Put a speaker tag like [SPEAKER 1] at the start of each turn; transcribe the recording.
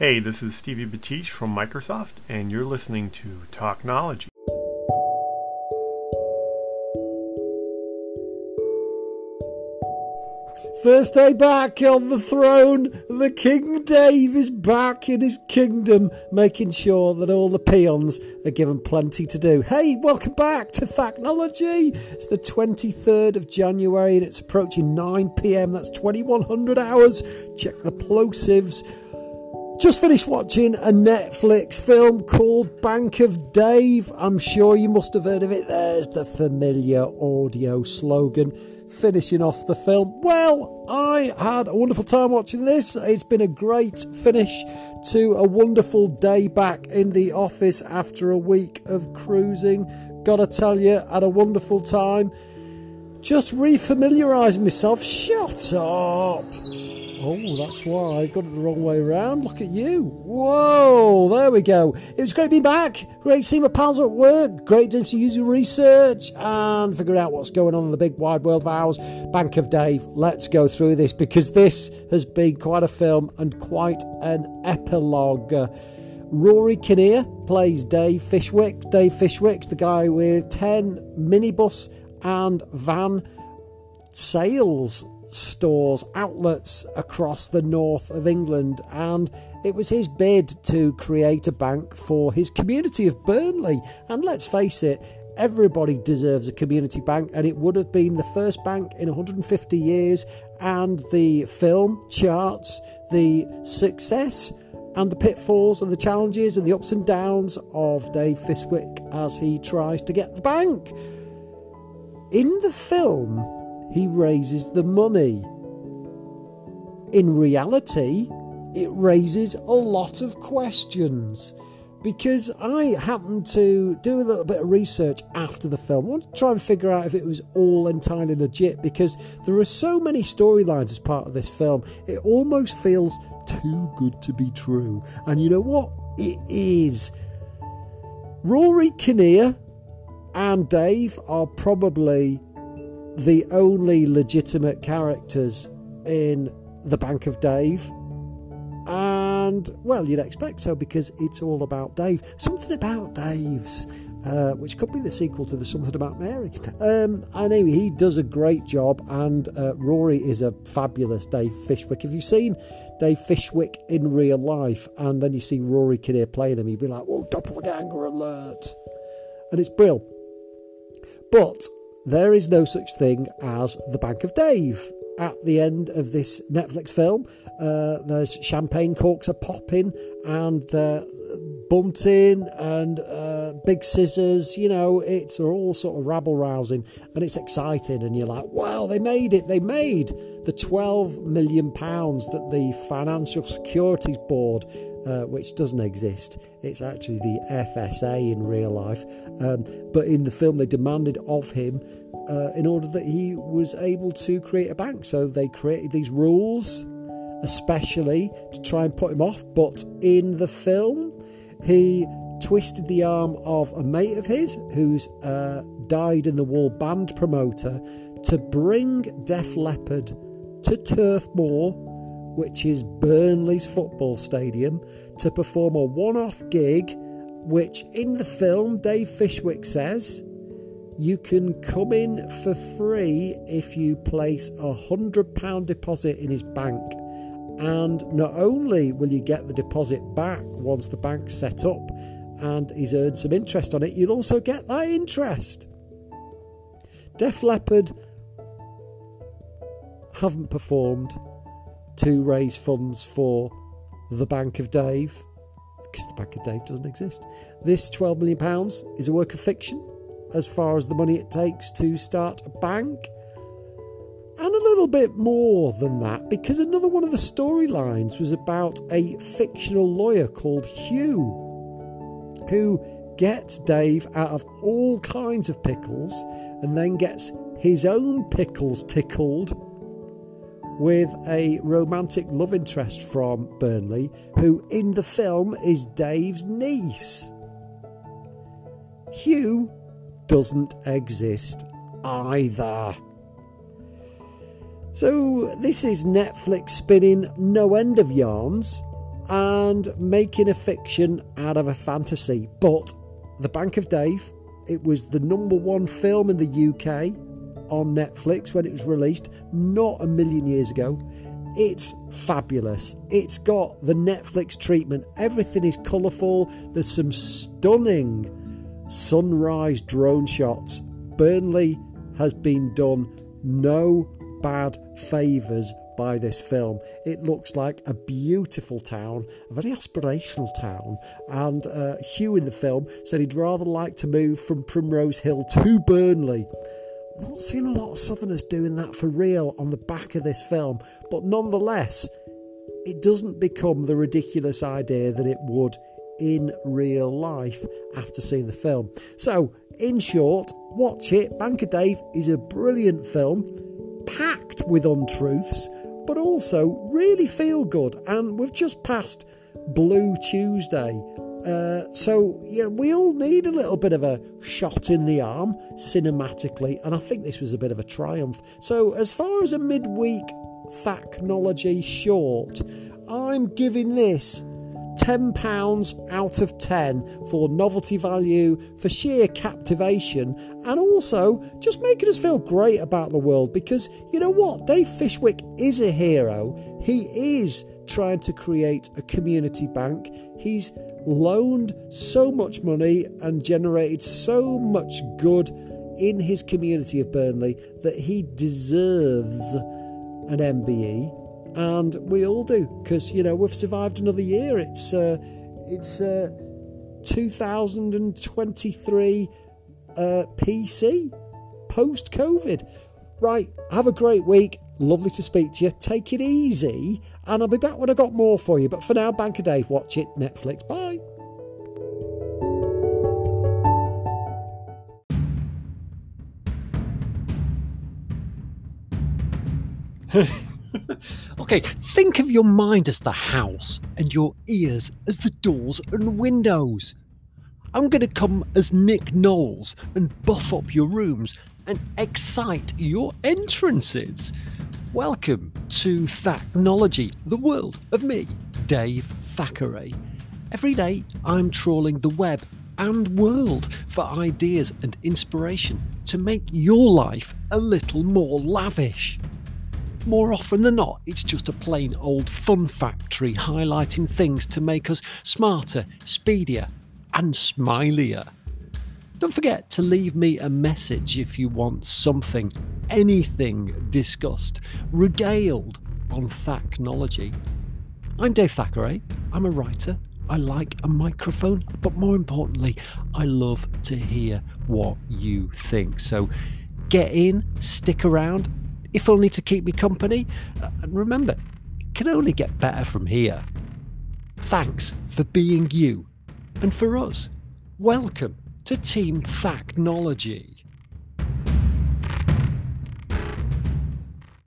[SPEAKER 1] Hey, this is Stevie Batish from Microsoft, and you're listening to Thaknology.
[SPEAKER 2] First day back on the throne, the King Dave is back in his kingdom, making sure that all the peons are given plenty to do. Hey, welcome back to Thaknology. It's the 23rd of January and it's approaching 9 pm. That's 2100 hours. Check the plosives. Just finished watching a Netflix film called Bank of Dave. I'm sure you must have heard of it. There's the familiar audio slogan finishing off the film. Well, I had a wonderful time watching this. It's been a great finish to a wonderful day back in the office after a week of cruising. Gotta tell you, had a wonderful time. Just refamiliarising myself. Shut up! Oh, that's why I got it the wrong way around. Look at you. Whoa, there we go. It was great to be back. Great seeing my pals at work. Great to use your research and figure out what's going on in the big wide world of ours. Bank of Dave. Let's go through this because this has been quite a film and quite an epilogue. Rory Kinnear plays Dave Fishwick. Dave Fishwick's the guy with 10 minibus and van sales stores, outlets across the north of England, and it was his bid to create a bank for his community of Burnley. And let's face it, everybody deserves a community bank, and it would have been the first bank in 150 years. And the film charts the success and the pitfalls and the challenges and the ups and downs of Dave Fishwick as he tries to get the bank. In the film, he raises the money. In reality, it raises a lot of questions because I happened to do a little bit of research after the film. I wanted to try and figure out if it was all entirely legit because there are so many storylines as part of this film. It almost feels too good to be true. And you know what? It is. Rory Kinnear and Dave are probably the only legitimate characters in The Bank of Dave. And, well, you'd expect so because it's all about Dave. Something about Dave's, uh, which could be the sequel to the Something About Mary. Um, anyway, he does a great job, and uh, Rory is a fabulous Dave Fishwick. Have you seen Dave Fishwick in real life? And then you see Rory Kinnear playing him, you'd be like, whoa, doppelganger alert. And it's brilliant. But there is no such thing as the Bank of Dave. At the end of this Netflix film, uh, there's champagne corks are popping and the bunting and uh, big scissors. You know, it's all sort of rabble rousing and it's exciting. And you're like, wow, they made it. They made the 12 million pounds that the Financial Securities Board uh, which doesn't exist. It's actually the FSA in real life. Um, but in the film, they demanded of him uh, in order that he was able to create a bank. So they created these rules, especially to try and put him off. But in the film, he twisted the arm of a mate of his who's uh, died in the wall band promoter to bring Def Leppard to Turf Moor, which is Burnley's football stadium, to perform a one off gig, which in the film Dave Fishwick says you can come in for free if you place a £100 deposit in his bank. And not only will you get the deposit back once the bank's set up and he's earned some interest on it, you'll also get that interest. Def Leppard haven't performed to raise funds for the Bank of Dave because the Bank of Dave doesn't exist. This £12 million is a work of fiction as far as the money it takes to start a bank. And a little bit more than that, because another one of the storylines was about a fictional lawyer called Hugh, who gets Dave out of all kinds of pickles and then gets his own pickles tickled with a romantic love interest from Burnley, who in the film is Dave's niece. Hugh doesn't exist either. So, this is Netflix spinning no end of yarns, and making a fiction out of a fantasy. But The Bank of Dave, it was the number one film in the UK on Netflix when it was released, not a million years ago. It's fabulous. It's got the Netflix treatment. Everything is colourful. There's some stunning sunrise drone shots. Burnley has been done no bad favours by this film. It looks like a beautiful town, a very aspirational town. And uh, Hugh in the film said he'd rather like to move from Primrose Hill to Burnley. Not seen a lot of Southerners doing that for real on the back of this film, but nonetheless, it doesn't become the ridiculous idea that it would in real life after seeing the film. So, in short, watch it. Bank of Dave is a brilliant film, packed with untruths, but also really feel good. And we've just passed Blue Tuesday. Uh, so yeah, we all need a little bit of a shot in the arm cinematically, and I think this was a bit of a triumph. So as far as a midweek Thaknology short, I'm giving this £10 out of 10 for novelty value, for sheer captivation, and also just making us feel great about the world because you know what? Dave Fishwick is a hero. He is trying to create a community bank. He's loaned so much money and generated so much good in his community of Burnley that he deserves an MBE and we all do because you know we've survived another year. It's uh, it's uh, 2023 uh, PC post COVID. Right, have a great week. Lovely to speak to you. Take it easy, and I'll be back when I got more for you. But for now, Bank of Dave, watch it Netflix. Bye.
[SPEAKER 3] okay, think of your mind as the house and your ears as the doors and windows. I'm going to come as Nick Knowles and buff up your rooms and excite your entrances. Welcome to Thaknology, the world of me, Dave Thackeray. Every day I'm trawling the web and world for ideas and inspiration to make your life a little more lavish. More often than not, it's just a plain old fun factory highlighting things to make us smarter, speedier, and smilier. Don't forget to leave me a message if you want something, anything discussed, regaled on Thaknology. I'm Dave Thackeray. I'm a writer. I like a microphone, but more importantly, I love to hear what you think. So get in, stick around, if only to keep me company. Uh, and remember, it can only get better from here. Thanks for being you. And for us, welcome to Team Thaknology.